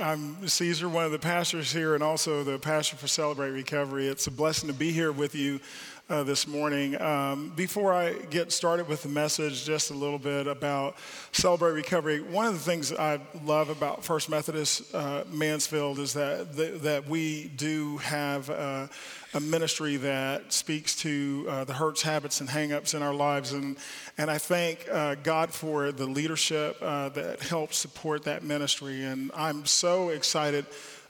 I'm Caesar, one of the pastors here, and also the pastor for Celebrate Recovery. It's a blessing to be here with you uh, this morning. Um, before I get started with the message, just a little bit about Celebrate Recovery. One of the things I love about First Methodist uh, Mansfield is that that we do have uh, a ministry that speaks to uh, the hurts, habits, and hangups in our lives, and and I thank uh, God for the leadership that helps support that ministry, and I'm so excited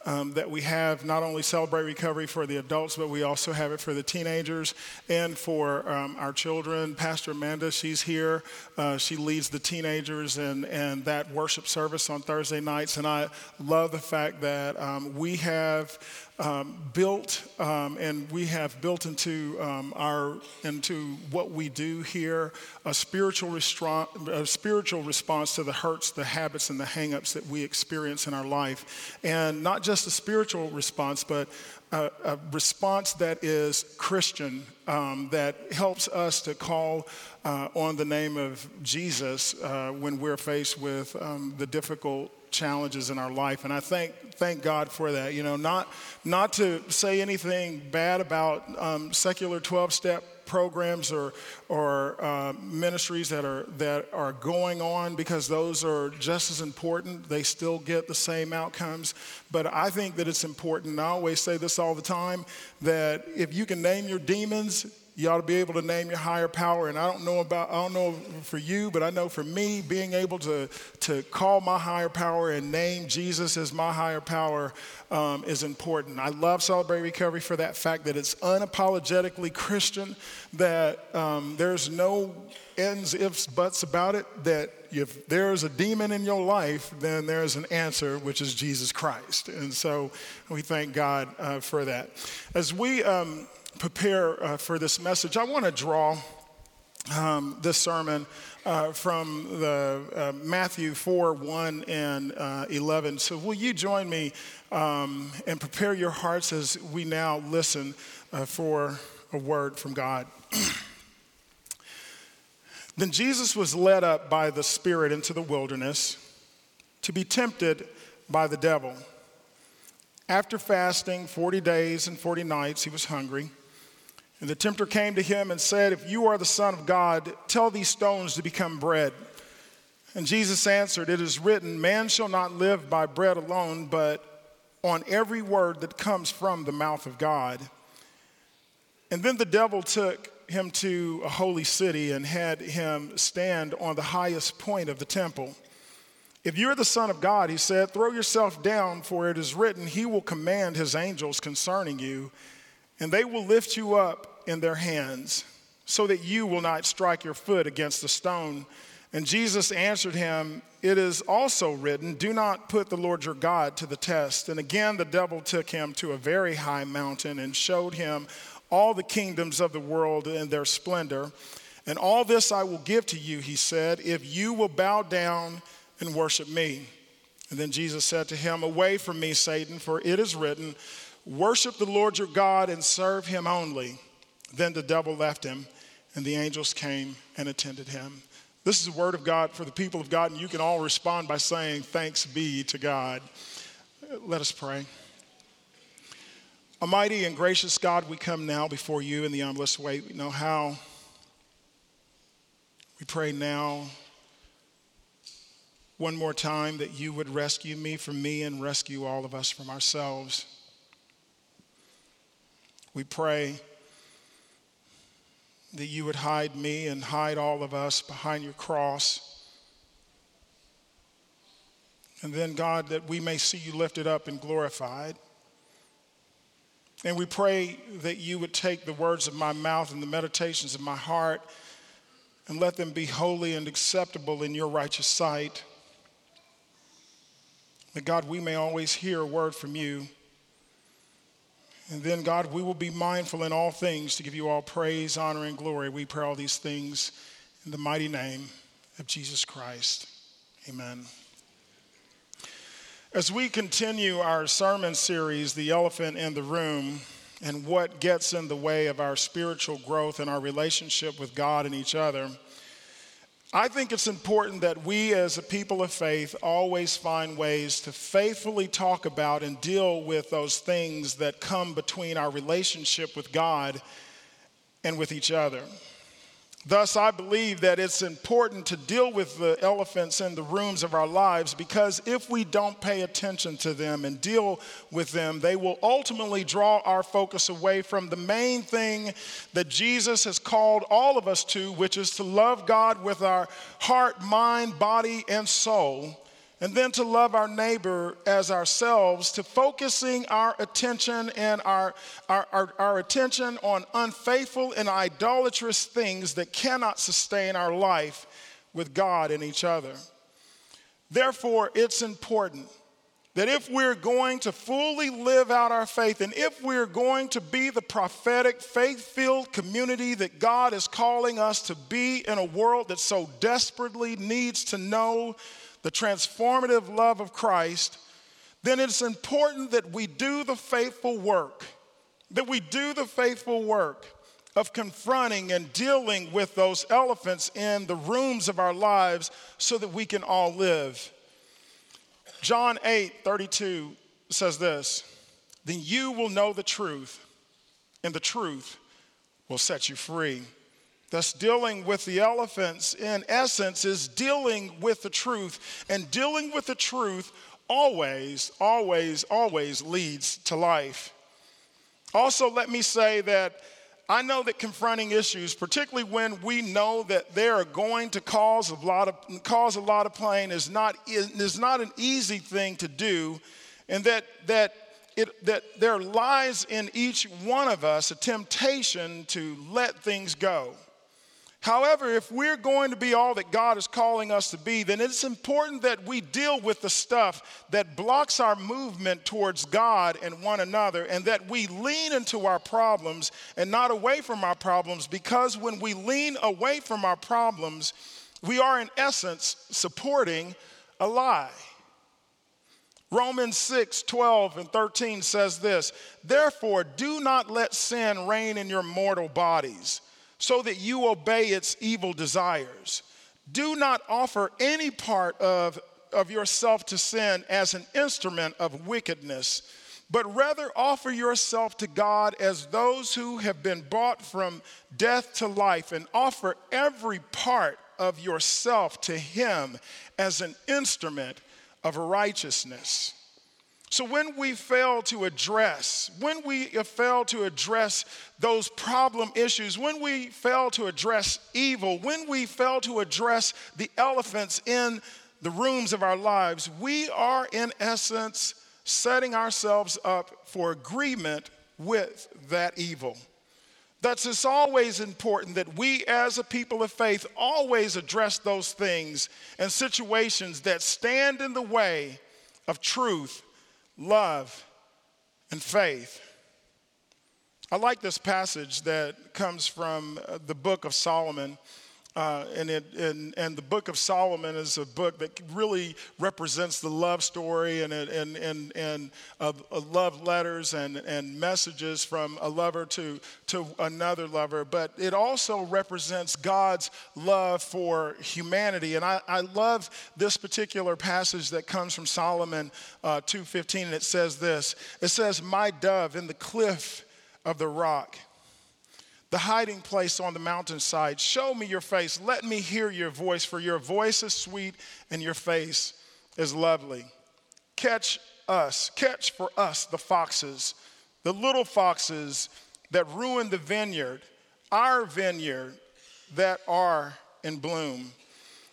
um, that we have not only Celebrate Recovery for the adults, but we also have it for the teenagers and for um, our children. Pastor Amanda, she's here. Uh, she leads the teenagers and, and that worship service on Thursday nights. And I love the fact that um, we have um, built um, and we have built into um, our into what we do here a spiritual, restro- a spiritual response to the hurts, the habits, and the hangups that we experience in our life, and not just a spiritual response, but a, a response that is Christian, um, that helps us to call uh, on the name of Jesus uh, when we're faced with um, the difficult challenges in our life. And I thank, thank God for that. You know, not, not to say anything bad about um, secular 12 step programs or, or uh, ministries that are, that are going on because those are just as important. They still get the same outcomes. But I think that it's important, and I always say this all the time, that if you can name your demons, you ought to be able to name your higher power. And I don't know about, I don't know for you, but I know for me, being able to, to call my higher power and name Jesus as my higher power um, is important. I love Celebrate Recovery for that fact that it's unapologetically Christian, that um, there's no ends, ifs, buts about it, that if there's a demon in your life, then there's an answer, which is Jesus Christ. And so we thank God uh, for that. As we, um, prepare uh, for this message, I want to draw um, this sermon uh, from the uh, Matthew 4 1 and uh, 11. So, will you join me um, and prepare your hearts as we now listen uh, for a word from God? then Jesus was led up by the Spirit into the wilderness to be tempted by the devil. After fasting 40 days and 40 nights, he was hungry. And the tempter came to him and said, If you are the Son of God, tell these stones to become bread. And Jesus answered, It is written, Man shall not live by bread alone, but on every word that comes from the mouth of God. And then the devil took him to a holy city and had him stand on the highest point of the temple. If you're the Son of God, he said, throw yourself down, for it is written, He will command His angels concerning you, and they will lift you up in their hands, so that you will not strike your foot against a stone. And Jesus answered him, It is also written, Do not put the Lord your God to the test. And again, the devil took him to a very high mountain and showed him all the kingdoms of the world and their splendor. And all this I will give to you, he said, if you will bow down and worship me. And then Jesus said to him, Away from me, Satan, for it is written, Worship the Lord your God and serve him only. Then the devil left him, and the angels came and attended him. This is the word of God for the people of God, and you can all respond by saying, Thanks be to God. Let us pray. Almighty and gracious God, we come now before you in the humblest way. We know how. We pray now, one more time, that you would rescue me from me and rescue all of us from ourselves. We pray that you would hide me and hide all of us behind your cross. And then, God, that we may see you lifted up and glorified. And we pray that you would take the words of my mouth and the meditations of my heart and let them be holy and acceptable in your righteous sight. That, God, we may always hear a word from you. And then, God, we will be mindful in all things to give you all praise, honor, and glory. We pray all these things in the mighty name of Jesus Christ. Amen. As we continue our sermon series, The Elephant in the Room, and what gets in the way of our spiritual growth and our relationship with God and each other, I think it's important that we, as a people of faith, always find ways to faithfully talk about and deal with those things that come between our relationship with God and with each other. Thus, I believe that it's important to deal with the elephants in the rooms of our lives because if we don't pay attention to them and deal with them, they will ultimately draw our focus away from the main thing that Jesus has called all of us to, which is to love God with our heart, mind, body, and soul and then to love our neighbor as ourselves, to focusing our attention and our, our, our, our, attention on unfaithful and idolatrous things that cannot sustain our life with God and each other. Therefore, it's important that if we're going to fully live out our faith and if we're going to be the prophetic, faith filled community that God is calling us to be in a world that so desperately needs to know the transformative love of Christ, then it's important that we do the faithful work, that we do the faithful work of confronting and dealing with those elephants in the rooms of our lives so that we can all live. John 8 32 says this Then you will know the truth, and the truth will set you free. Thus, dealing with the elephants, in essence, is dealing with the truth. And dealing with the truth always, always, always leads to life. Also, let me say that I know that confronting issues, particularly when we know that they are going to cause a lot of, cause a lot of pain, is not, is not an easy thing to do, and that, that it, that there lies in each one of us a temptation to let things go. However, if we're going to be all that God is calling us to be, then it's important that we deal with the stuff that blocks our movement towards God and one another, and that we lean into our problems and not away from our problems, because when we lean away from our problems, we are in essence supporting a lie. Romans 6, 12, and 13 says this Therefore, do not let sin reign in your mortal bodies so that you obey its evil desires. Do not offer any part of, of yourself to sin as an instrument of wickedness, but rather offer yourself to God as those who have been brought from death to life, and offer every part of yourself to Him as an instrument of righteousness. So when we fail to address, when we fail to address those problem issues, when we fail to address evil, when we fail to address the elephants in the rooms of our lives, we are in essence setting ourselves up for agreement with that evil. That's it's always important that we as a people of faith always address those things and situations that stand in the way of truth love, and faith. I like this passage that comes from the book of Solomon. Uh, and, it, and, and, the book of Solomon is a book that really represents the love story and, and, and, and love letters and, and messages from a lover to, to another lover. But it also represents God's love for humanity. And I, I love this particular passage that comes from Solomon uh, 2.15, and it says this. It says, my dove in the cliff of the rock – the hiding place on the mountainside. Show me your face. Let me hear your voice, for your voice is sweet and your face is lovely. Catch us, catch for us the foxes, the little foxes that ruin the vineyard, our vineyard that are in bloom.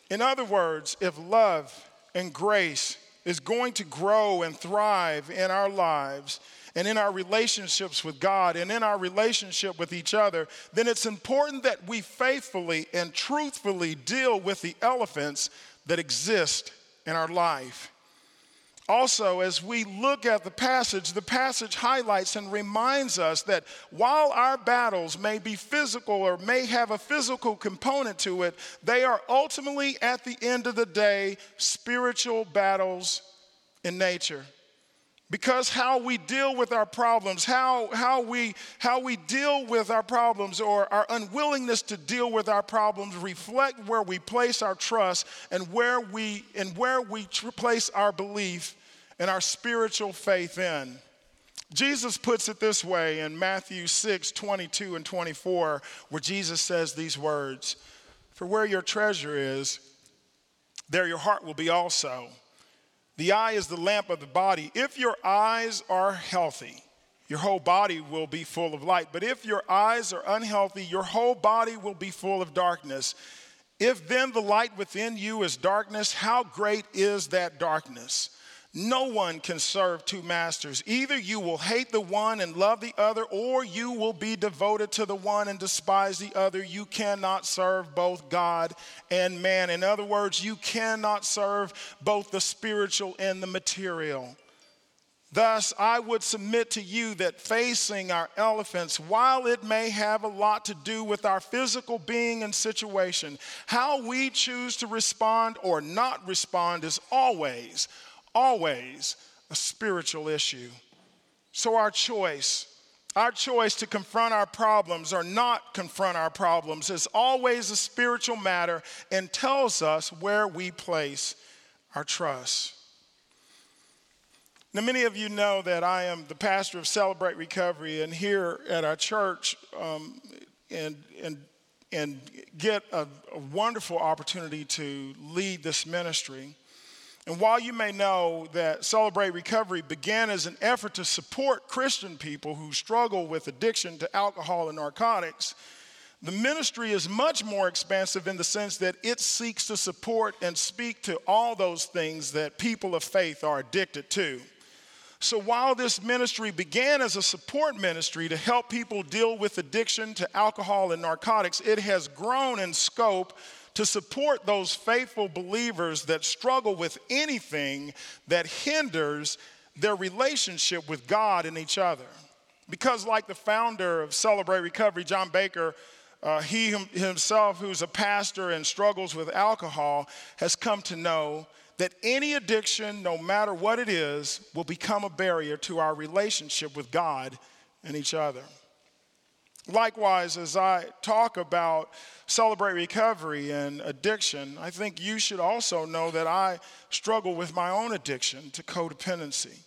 In other words, if love and grace is going to grow and thrive in our lives, and in our relationships with God and in our relationship with each other, then it's important that we faithfully and truthfully deal with the elephants that exist in our life. Also, as we look at the passage, the passage highlights and reminds us that while our battles may be physical or may have a physical component to it, they are ultimately, at the end of the day, spiritual battles in nature. Because how we deal with our problems, how, how, we, how we deal with our problems, or our unwillingness to deal with our problems reflect where we place our trust and where we, and where we place our belief and our spiritual faith in. Jesus puts it this way in Matthew 6 22 and 24, where Jesus says these words For where your treasure is, there your heart will be also. The eye is the lamp of the body. If your eyes are healthy, your whole body will be full of light. But if your eyes are unhealthy, your whole body will be full of darkness. If then the light within you is darkness, how great is that darkness? No one can serve two masters. Either you will hate the one and love the other, or you will be devoted to the one and despise the other. You cannot serve both God and man. In other words, you cannot serve both the spiritual and the material. Thus, I would submit to you that facing our elephants, while it may have a lot to do with our physical being and situation, how we choose to respond or not respond is always always a spiritual issue. So, our choice, our choice to confront our problems or not confront our problems is always a spiritual matter and tells us where we place our trust. Now, many of you know that I am the pastor of Celebrate Recovery, and here at our church, um, and, and, and get a, a wonderful opportunity to lead this ministry. And while you may know that Celebrate Recovery began as an effort to support Christian people who struggle with addiction to alcohol and narcotics, the ministry is much more expansive in the sense that it seeks to support and speak to all those things that people of faith are addicted to. So while this ministry began as a support ministry to help people deal with addiction to alcohol and narcotics, it has grown in scope to support those faithful believers that struggle with anything that hinders their relationship with God and each other. Because, like the founder of Celebrate Recovery, John Baker, uh, he himself, who's a pastor and struggles with alcohol, has come to know that any addiction, no matter what it is, will become a barrier to our relationship with God and each other. Likewise, as I talk about celebrate recovery and addiction, I think you should also know that I struggle with my own addiction to codependency.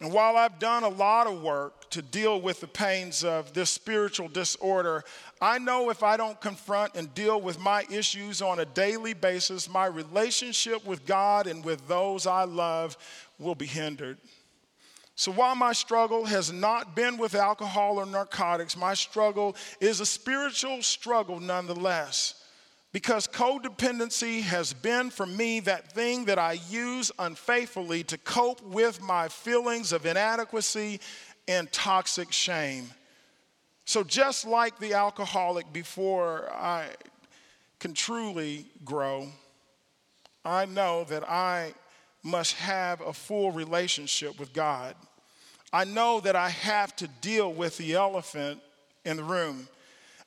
And while I've done a lot of work to deal with the pains of this spiritual disorder, I know if I don't confront and deal with my issues on a daily basis, my relationship with God and with those I love will be hindered. So while my struggle has not been with alcohol or narcotics, my struggle is a spiritual struggle nonetheless. Because codependency has been for me that thing that I use unfaithfully to cope with my feelings of inadequacy and toxic shame. So, just like the alcoholic, before I can truly grow, I know that I must have a full relationship with God. I know that I have to deal with the elephant in the room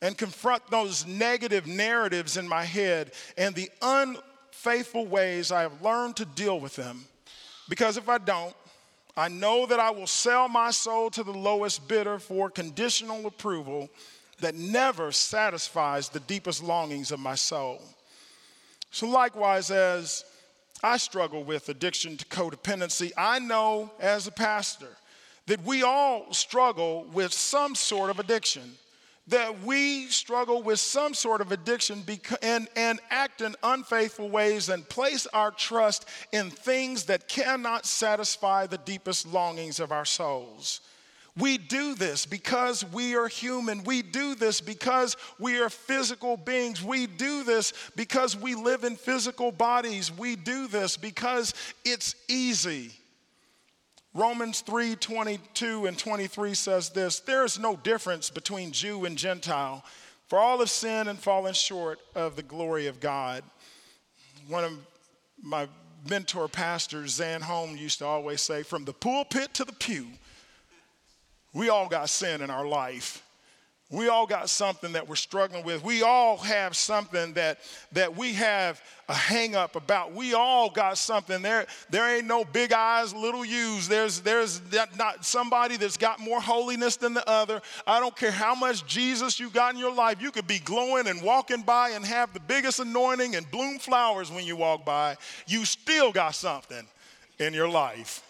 and confront those negative narratives in my head and the unfaithful ways I have learned to deal with them. Because if I don't, I know that I will sell my soul to the lowest bidder for conditional approval that never satisfies the deepest longings of my soul. So, likewise, as I struggle with addiction to codependency. I know as a pastor that we all struggle with some sort of addiction. That we struggle with some sort of addiction and, and act in unfaithful ways and place our trust in things that cannot satisfy the deepest longings of our souls. We do this because we are human. We do this because we are physical beings. We do this because we live in physical bodies. We do this because it's easy. Romans 3 22 and 23 says this There is no difference between Jew and Gentile, for all have sinned and fallen short of the glory of God. One of my mentor pastors, Zan Holmes, used to always say, From the pulpit to the pew, we all got sin in our life. We all got something that we're struggling with. We all have something that, that we have a hang up about. We all got something. There, there ain't no big eyes, little U's. There's, there's not somebody that's got more holiness than the other. I don't care how much Jesus you got in your life. You could be glowing and walking by and have the biggest anointing and bloom flowers when you walk by. You still got something in your life.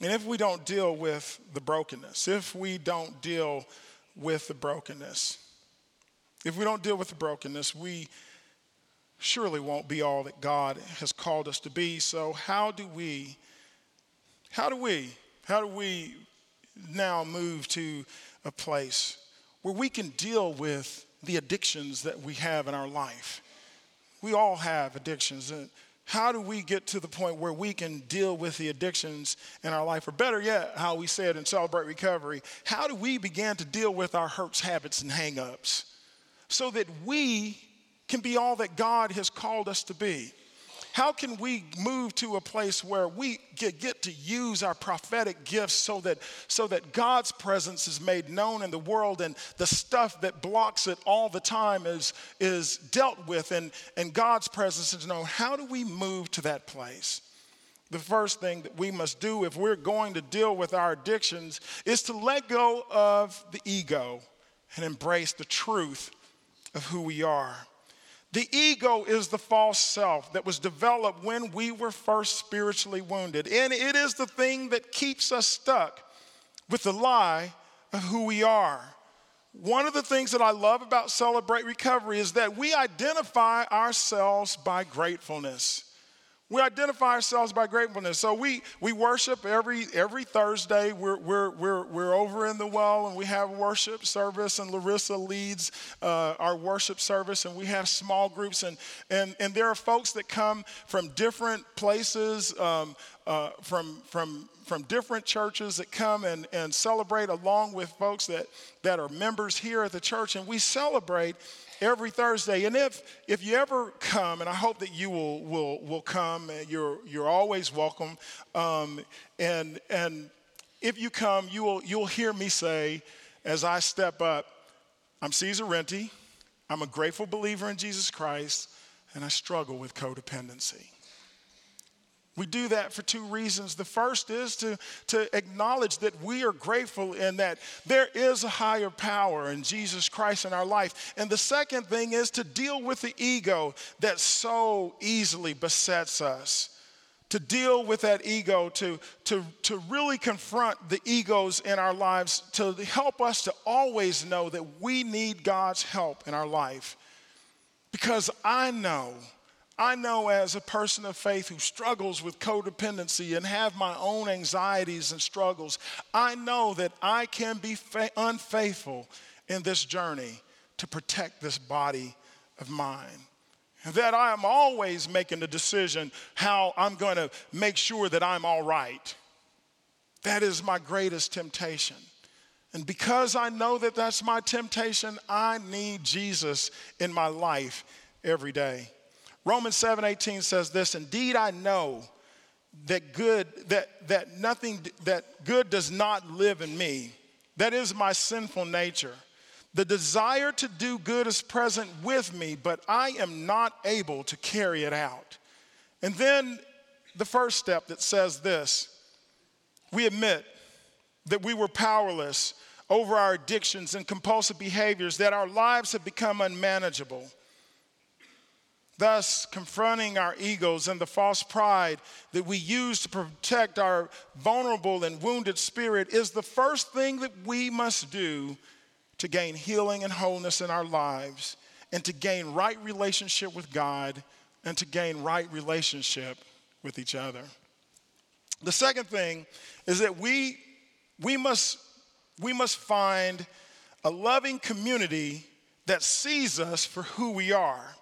And if we don't deal with the brokenness, if we don't deal with the brokenness, if we don't deal with the brokenness, we surely won't be all that God has called us to be. So how do we how do we how do we now move to a place where we can deal with the addictions that we have in our life? We all have addictions how do we get to the point where we can deal with the addictions in our life? Or better yet, how we said in Celebrate Recovery, how do we begin to deal with our hurts, habits, and hangups so that we can be all that God has called us to be? How can we move to a place where we get, get to use our prophetic gifts so that, so that God's presence is made known in the world and the stuff that blocks it all the time is, is dealt with and, and God's presence is known? How do we move to that place? The first thing that we must do if we're going to deal with our addictions is to let go of the ego and embrace the truth of who we are. The ego is the false self that was developed when we were first spiritually wounded. And it is the thing that keeps us stuck with the lie of who we are. One of the things that I love about Celebrate Recovery is that we identify ourselves by gratefulness. We identify ourselves by gratefulness. So we, we worship every, every Thursday. We're, we're, we're, we're over in the well and we have worship service, and Larissa leads uh, our worship service, and we have small groups. And, and, and there are folks that come from different places, um, uh, from, from, from different churches that come and, and celebrate along with folks that, that are members here at the church. And we celebrate every Thursday. And if, if you ever come, and I hope that you will, will, will come, you're, you're always welcome. Um, and, and if you come, you will, you'll hear me say, as I step up, I'm Caesar Renti, I'm a grateful believer in Jesus Christ, and I struggle with codependency. We do that for two reasons. The first is to, to acknowledge that we are grateful and that there is a higher power in Jesus Christ in our life. And the second thing is to deal with the ego that so easily besets us. To deal with that ego, to, to, to really confront the egos in our lives, to help us to always know that we need God's help in our life. Because I know I know as a person of faith who struggles with codependency and have my own anxieties and struggles, I know that I can be fa- unfaithful in this journey to protect this body of mine. That I am always making the decision how I'm going to make sure that I'm all right. That is my greatest temptation. And because I know that that's my temptation, I need Jesus in my life every day. Romans 7:18 says this, "Indeed I know that good that that nothing that good does not live in me. That is my sinful nature. The desire to do good is present with me, but I am not able to carry it out." And then the first step that says this, we admit that we were powerless over our addictions and compulsive behaviors, that our lives have become unmanageable. Thus, confronting our egos and the false pride that we use to protect our vulnerable and wounded spirit is the first thing that we must do to gain healing and wholeness in our lives and to gain right relationship with God and to gain right relationship with each other. The second thing is that we, we, must, we must find a loving community that sees us for who we are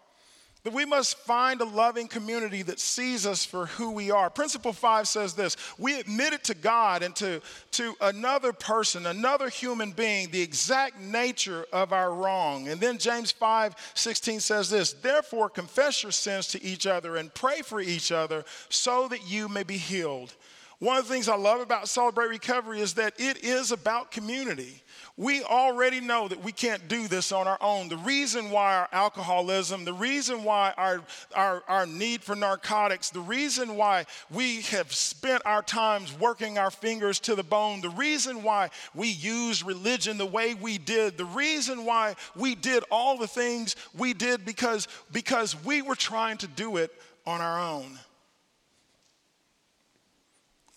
that we must find a loving community that sees us for who we are. Principle five says this we admit it to God and to, to another person, another human being, the exact nature of our wrong. And then James 5 16 says this therefore confess your sins to each other and pray for each other so that you may be healed. One of the things I love about Celebrate Recovery is that it is about community. We already know that we can't do this on our own. The reason why our alcoholism, the reason why our, our, our need for narcotics, the reason why we have spent our times working our fingers to the bone, the reason why we use religion the way we did, the reason why we did all the things we did because, because we were trying to do it on our own.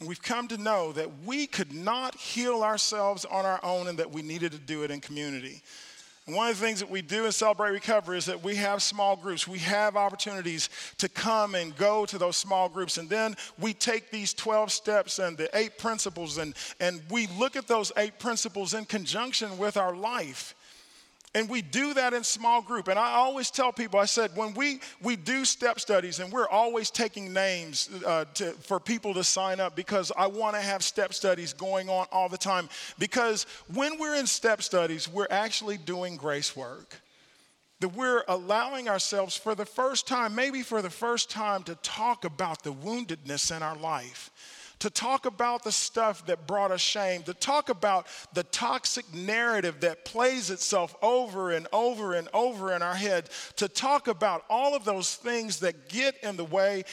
We've come to know that we could not heal ourselves on our own and that we needed to do it in community. And one of the things that we do in Celebrate Recovery is that we have small groups. We have opportunities to come and go to those small groups. And then we take these 12 steps and the eight principles and, and we look at those eight principles in conjunction with our life. And we do that in small group. And I always tell people, I said, when we, we do step studies, and we're always taking names uh, to, for people to sign up because I want to have step studies going on all the time. Because when we're in step studies, we're actually doing grace work. That we're allowing ourselves for the first time, maybe for the first time, to talk about the woundedness in our life to talk about the stuff that brought us shame, to talk about the toxic narrative that plays itself over and over and over in our head, to talk about all of those things that get in the way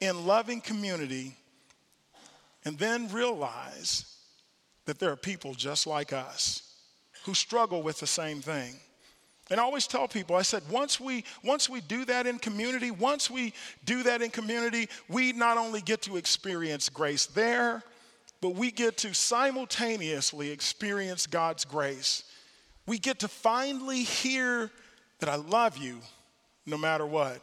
in loving community, and then realize that there are people just like us who struggle with the same thing. And I always tell people, I said, once we, once we do that in community, once we do that in community, we not only get to experience grace there, but we get to simultaneously experience God's grace. We get to finally hear that I love you no matter what.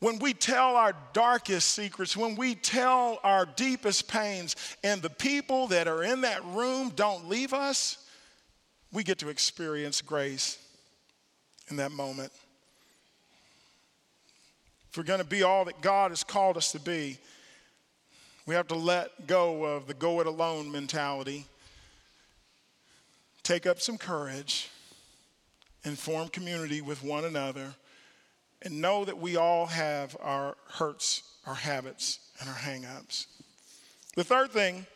When we tell our darkest secrets, when we tell our deepest pains, and the people that are in that room don't leave us, we get to experience grace in that moment. If we're going to be all that God has called us to be, we have to let go of the go it alone mentality, take up some courage, and form community with one another, and know that we all have our hurts, our habits, and our hang ups. The third thing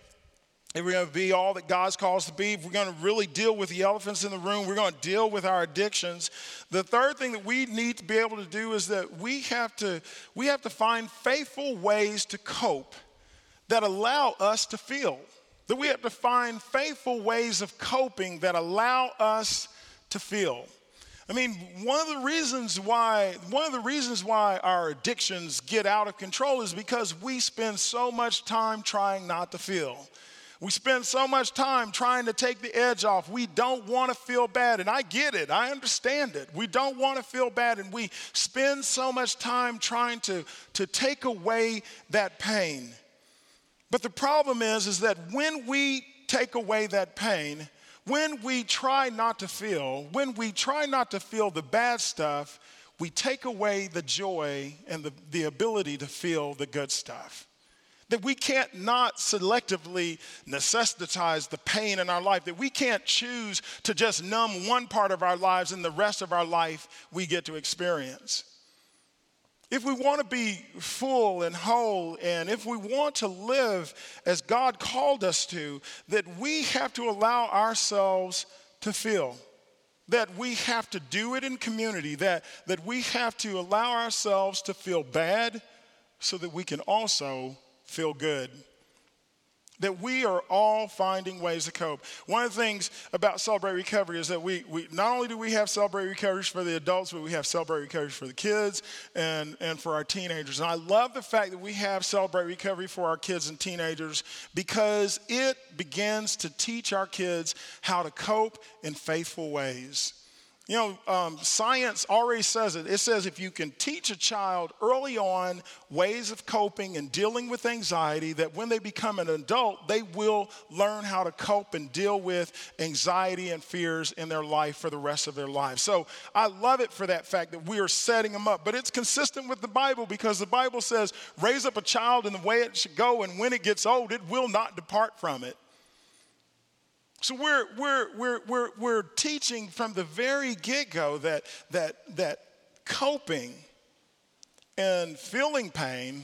if we're going to be all that God's calls to be, if we're going to really deal with the elephants in the room, we're going to deal with our addictions. The third thing that we need to be able to do is that we have to, we have to find faithful ways to cope that allow us to feel. That we have to find faithful ways of coping that allow us to feel. I mean, one of the reasons why one of the reasons why our addictions get out of control is because we spend so much time trying not to feel. We spend so much time trying to take the edge off. We don't want to feel bad. And I get it, I understand it. We don't want to feel bad. And we spend so much time trying to, to take away that pain. But the problem is, is that when we take away that pain, when we try not to feel, when we try not to feel the bad stuff, we take away the joy and the, the ability to feel the good stuff that we can't not selectively necessitize the pain in our life, that we can't choose to just numb one part of our lives and the rest of our life we get to experience. If we want to be full and whole, and if we want to live as God called us to, that we have to allow ourselves to feel. That we have to do it in community, that, that we have to allow ourselves to feel bad so that we can also feel good. That we are all finding ways to cope. One of the things about Celebrate Recovery is that we, we not only do we have Celebrate Recovery for the adults, but we have Celebrate Recovery for the kids and, and for our teenagers. And I love the fact that we have Celebrate Recovery for our kids and teenagers because it begins to teach our kids how to cope in faithful ways. You know, um, science already says it. It says if you can teach a child early on ways of coping and dealing with anxiety, that when they become an adult, they will learn how to cope and deal with anxiety and fears in their life for the rest of their lives. So I love it for that fact that we are setting them up. But it's consistent with the Bible because the Bible says, raise up a child in the way it should go, and when it gets old, it will not depart from it. So we're, we're, we're, we're, we're teaching from the very get go that, that, that coping and feeling pain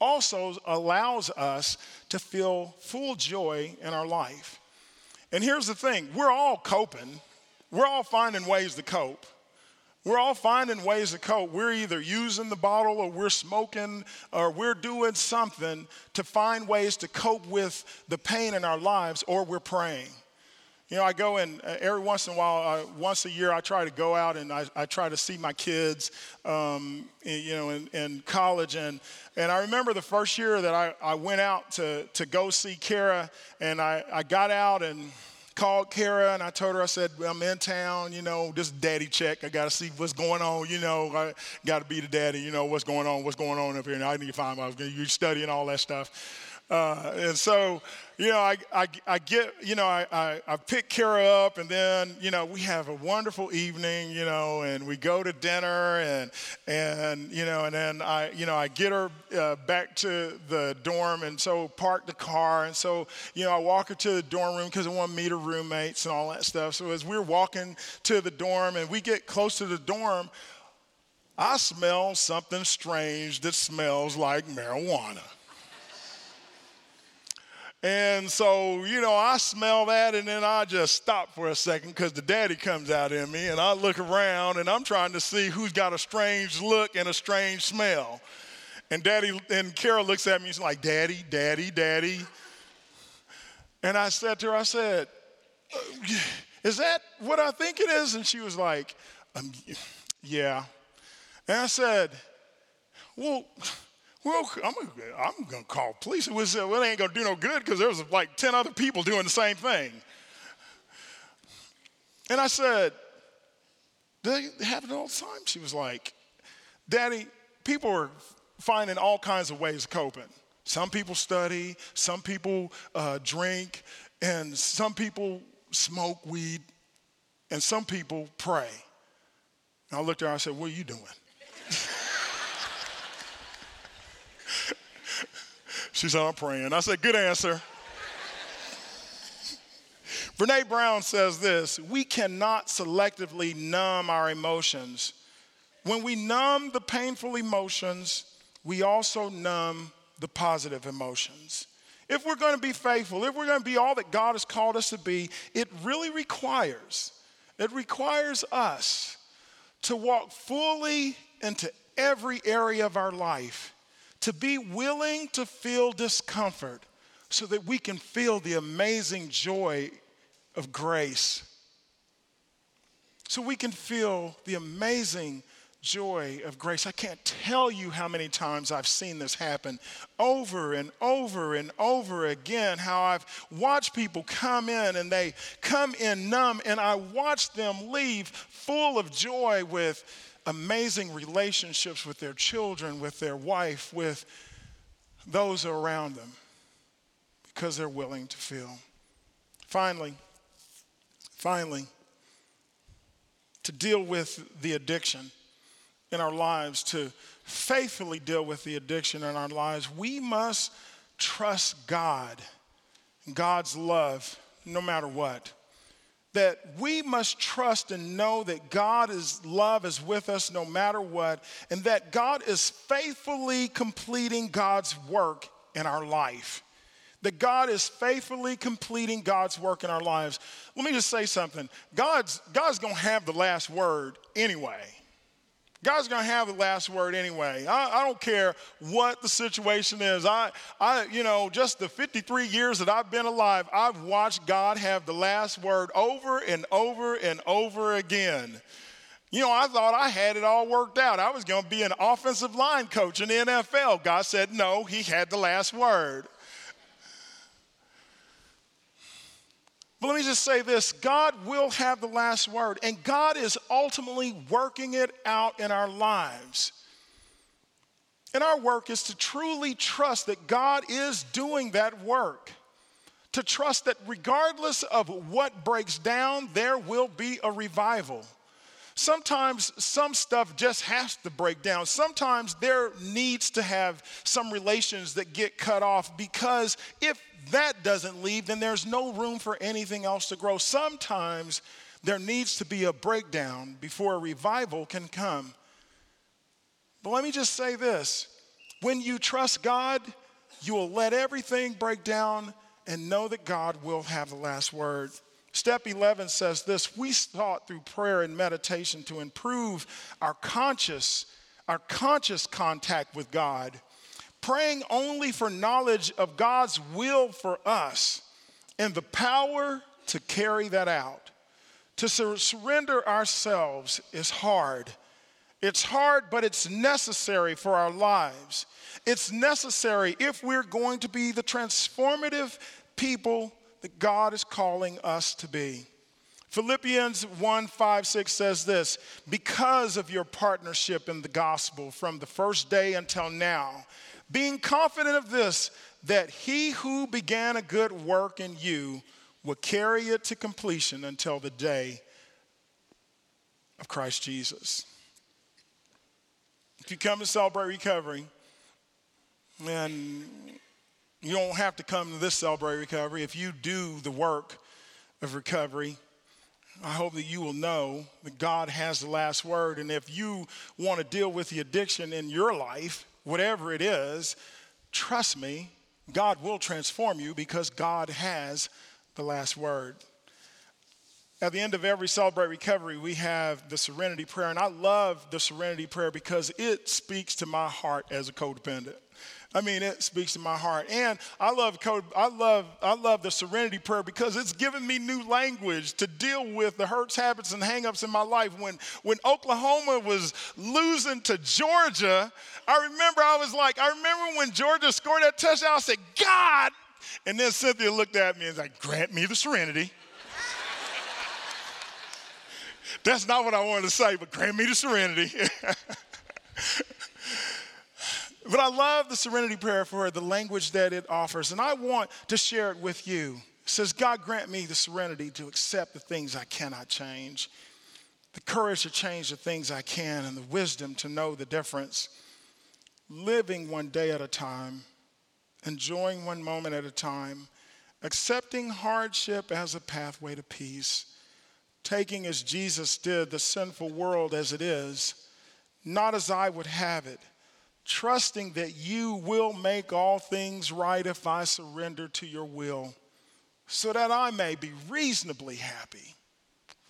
also allows us to feel full joy in our life. And here's the thing we're all coping, we're all finding ways to cope. We're all finding ways to cope. We're either using the bottle or we're smoking or we're doing something to find ways to cope with the pain in our lives or we're praying. You know, I go in uh, every once in a while, uh, once a year, I try to go out and I, I try to see my kids, um, in, you know, in, in, college. And, and I remember the first year that I, I went out to, to go see Kara, and I, I got out and called Kara and I told her, I said, I'm in town, you know, this daddy check. I got to see what's going on, you know, I got to be the daddy, you know, what's going on, what's going on up here. And I need to find out, you studying all that stuff. Uh, and so, you know, I, I, I get, you know, I, I, I, pick Kara up and then, you know, we have a wonderful evening, you know, and we go to dinner and, and you know, and then I, you know, I get her uh, back to the dorm and so park the car. And so, you know, I walk her to the dorm room because I want to meet her roommates and all that stuff. So as we're walking to the dorm and we get close to the dorm, I smell something strange that smells like marijuana. And so, you know, I smell that and then I just stop for a second because the daddy comes out in me and I look around and I'm trying to see who's got a strange look and a strange smell. And daddy and Carol looks at me and she's like, Daddy, Daddy, Daddy. And I said to her, I said, Is that what I think it is? And she was like, um, Yeah. And I said, Well, well, I'm, I'm going to call police. It was, well, it ain't going to do no good because there was like 10 other people doing the same thing. And I said, they it all the time. She was like, Daddy, people are finding all kinds of ways of coping. Some people study, some people uh, drink, and some people smoke weed, and some people pray. And I looked at her I said, What are you doing? She said, I'm praying. I said, Good answer. Brene Brown says this We cannot selectively numb our emotions. When we numb the painful emotions, we also numb the positive emotions. If we're going to be faithful, if we're going to be all that God has called us to be, it really requires, it requires us to walk fully into every area of our life to be willing to feel discomfort so that we can feel the amazing joy of grace. So we can feel the amazing joy of grace. I can't tell you how many times I've seen this happen over and over and over again. How I've watched people come in and they come in numb, and I watch them leave full of joy with amazing relationships with their children, with their wife, with those around them because they're willing to feel. Finally, finally, to deal with the addiction in our lives, to faithfully deal with the addiction in our lives, we must trust God, God's love, no matter what that we must trust and know that God's love is with us no matter what, and that God is faithfully completing God's work in our life. That God is faithfully completing God's work in our lives. Let me just say something God's, God's gonna have the last word anyway. God's going to have the last word anyway. I, I, don't care what the situation is. I, I, you know, just the 53 years that I've been alive, I've watched God have the last word over and over and over again. You know, I thought I had it all worked out. I was going to be an offensive line coach in the NFL. God said, no, he had the last word. But let me just say this God will have the last word, and God is ultimately working it out in our lives. And our work is to truly trust that God is doing that work. To trust that regardless of what breaks down, there will be a revival. Sometimes some stuff just has to break down. Sometimes there needs to have some relations that get cut off because if that doesn't leave, then there's no room for anything else to grow. Sometimes there needs to be a breakdown before a revival can come. But let me just say this When you trust God, you will let everything break down and know that God will have the last word. Step 11 says this We sought through prayer and meditation to improve our conscious, our conscious contact with God, praying only for knowledge of God's will for us and the power to carry that out. To surrender ourselves is hard. It's hard, but it's necessary for our lives. It's necessary if we're going to be the transformative people that God is calling us to be. Philippians 1 5 6 says this because of your partnership in the gospel from the first day until now, being confident of this, that he who began a good work in you will carry it to completion until the day of Christ Jesus. If you come to celebrate recovery, and you don't have to come to this celebrate recovery. If you do the work of recovery, I hope that you will know that God has the last word. And if you want to deal with the addiction in your life, whatever it is, trust me, God will transform you because God has the last word. At the end of every Celebrate Recovery, we have the Serenity Prayer. And I love the Serenity Prayer because it speaks to my heart as a codependent. I mean, it speaks to my heart. And I love code, I love, I love the serenity prayer because it's given me new language to deal with the hurts, habits, and hangups in my life. When when Oklahoma was losing to Georgia, I remember I was like, I remember when Georgia scored that touchdown, I said, God. And then Cynthia looked at me and was like, grant me the serenity. That's not what I wanted to say, but grant me the serenity. But I love the serenity prayer for the language that it offers, and I want to share it with you. It says, God grant me the serenity to accept the things I cannot change, the courage to change the things I can, and the wisdom to know the difference. Living one day at a time, enjoying one moment at a time, accepting hardship as a pathway to peace, taking as Jesus did the sinful world as it is, not as I would have it trusting that you will make all things right if I surrender to your will, so that I may be reasonably happy,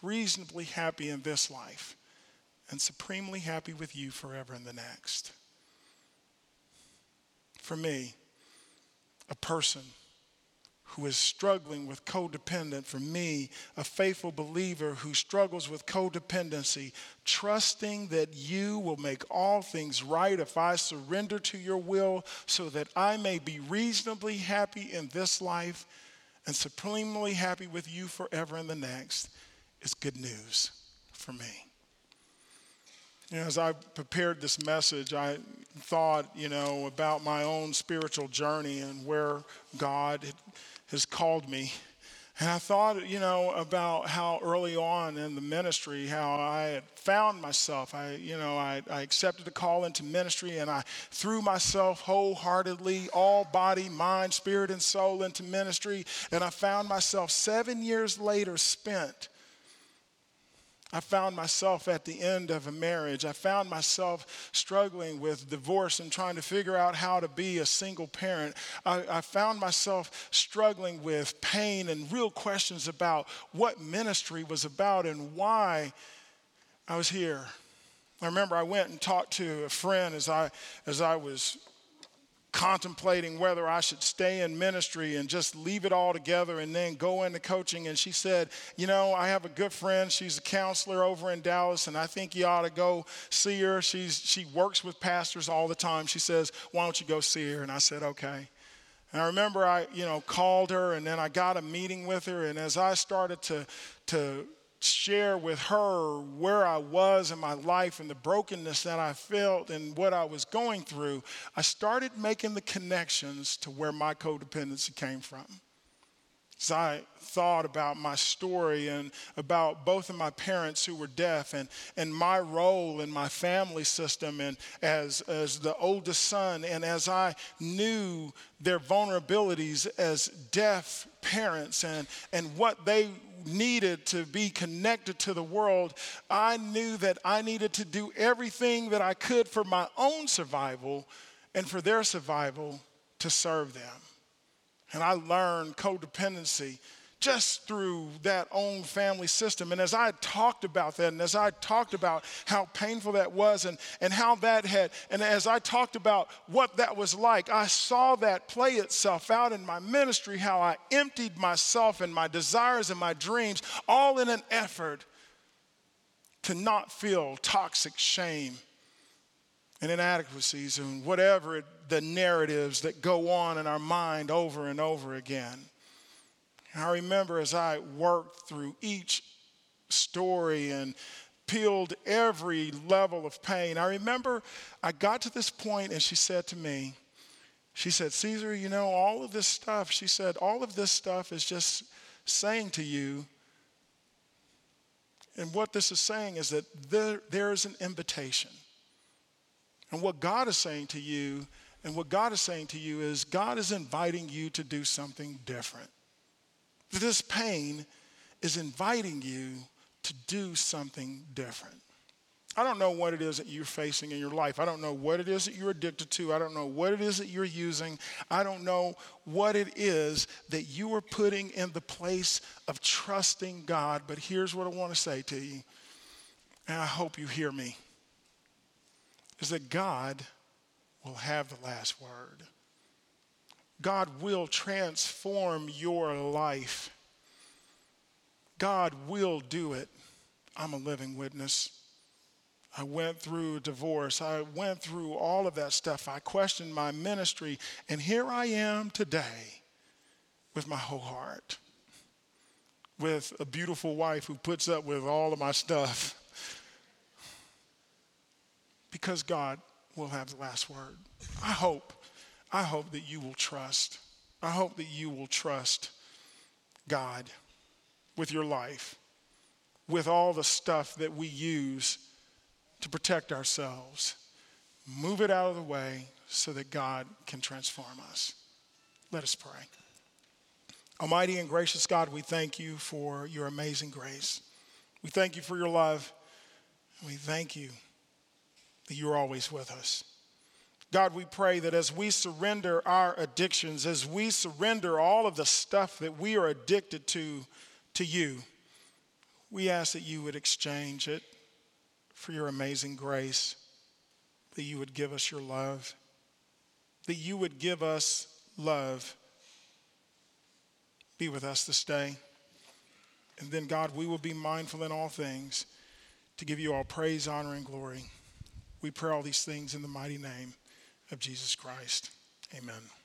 reasonably happy in this life, and supremely happy with you forever in the next. For me, a person who is struggling with codependent, for me, a faithful believer who struggles with codependency, trusting that you will make all things right if I surrender to your will so that I may be reasonably happy in this life and supremely happy with you forever in the next, is good news for me. You know, as I prepared this message, I thought, you know, about my own spiritual journey and where God had has called me. And I thought, you know, about how early on in the ministry, how I had found myself. I, you know, I, I accepted a call into ministry and I threw myself wholeheartedly, all body, mind, spirit, and soul into ministry. And I found myself seven years later spent I found myself at the end of a marriage. I found myself struggling with divorce and trying to figure out how to be a single parent. I, I, found myself struggling with pain and real questions about what ministry was about and why I was here. I remember I went and talked to a friend as I, as I was contemplating whether I should stay in ministry and just leave it all together and then go into coaching. And she said, You know, I have a good friend. She's a counselor over in Dallas, and I think you ought to go see her. She's, she works with pastors all the time. She says, Why don't you go see her? And I said, Okay. And I remember I, you know, called her and then I got a meeting with her. And as I started to, to share with her where I was in my life and the brokenness that I felt and what I was going through, I started making the connections to where my codependency came from. As I thought about my story and about both of my parents who were deaf and, and my role in my family system and as, as the oldest son, and as I knew their vulnerabilities as deaf parents and, and what they needed to be connected to the world, I knew that I needed to do everything that I could for my own survival and for their survival to serve them. And I learned codependency just through that own family system. And as I talked about that, and as I talked about how painful that was, and, and how that had, and as I talked about what that was like, I saw that play itself out in my ministry, how I emptied myself and my desires and my dreams, all in an effort to not feel toxic shame and inadequacies and whatever it, the narratives that go on in our mind over and over again. I remember as I worked through each story and peeled every level of pain, I remember I got to this point and she said to me, she said, Caesar, you know, all of this stuff, she said, all of this stuff is just saying to you, and what this is saying is that there, there is an invitation. And what God is saying to you, and what God is saying to you is God is inviting you to do something different. This pain is inviting you to do something different. I don't know what it is that you're facing in your life. I don't know what it is that you're addicted to. I don't know what it is that you're using. I don't know what it is that you are putting in the place of trusting God. But here's what I want to say to you, and I hope you hear me is that God will have the last word. God will transform your life. God will do it. I'm a living witness. I went through divorce. I went through all of that stuff. I questioned my ministry. And here I am today with my whole heart, with a beautiful wife who puts up with all of my stuff. Because God will have the last word. I hope I hope that you will trust. I hope that you will trust God with your life, with all the stuff that we use to protect ourselves. Move it out of the way so that God can transform us. Let us pray. Almighty and gracious God, we thank you for your amazing grace. We thank you for your love. We thank you that you're always with us. God, we pray that as we surrender our addictions, as we surrender all of the stuff that we are addicted to to you, we ask that you would exchange it for your amazing grace, that you would give us your love, that you would give us love. Be with us this day. And then, God, we will be mindful in all things to give you all praise, honor, and glory. We pray all these things in the mighty name of Jesus Christ. Amen.